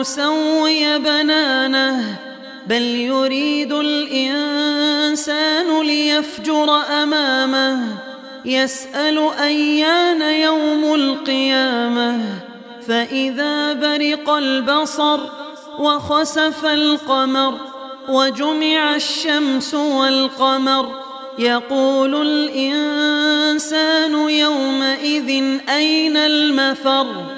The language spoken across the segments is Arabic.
نسوي بنانه بل يريد الإنسان ليفجر أمامه يسأل أيان يوم القيامة فإذا برق البصر وخسف القمر وجمع الشمس والقمر يقول الإنسان يومئذ أين المفر؟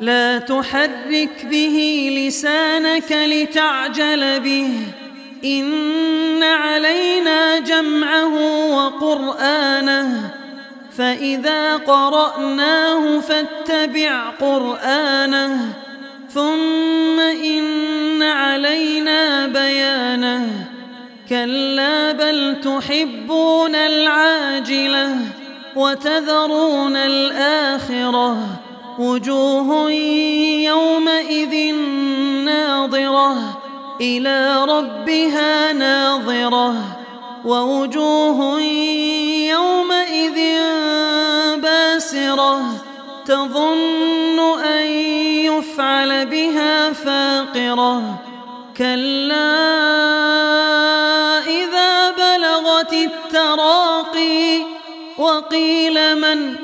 لا تحرك به لسانك لتعجل به. إن علينا جمعه وقرآنه. فإذا قرأناه فاتبع قرآنه. ثم إن علينا بيانه. كلا بل تحبون العاجلة وتذرون الآخرة. وجوه يومئذ ناظرة إلى ربها ناظرة ووجوه يومئذ باسرة تظن أن يفعل بها فاقرة كلا إذا بلغت التراقي وقيل من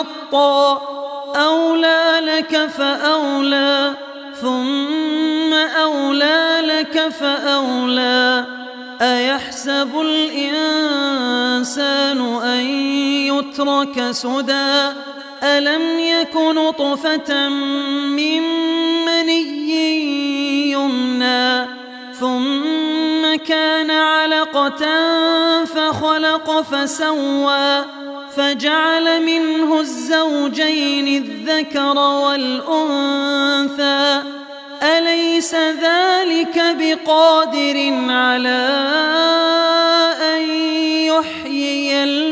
يتمطى أولى لك فأولى ثم أولى لك فأولى. أيحسب الإنسان أن يترك سدى؟ ألم يك نطفة من فَخَلَقَ فَسَوَّى فَجَعَلَ مِنْهُ الزَّوْجَيْنِ الذَّكَرَ وَالْأُنْثَى أَلَيْسَ ذَلِكَ بِقَادِرٍ عَلَى أَنْ يُحْيِيَ الْمَوْتَى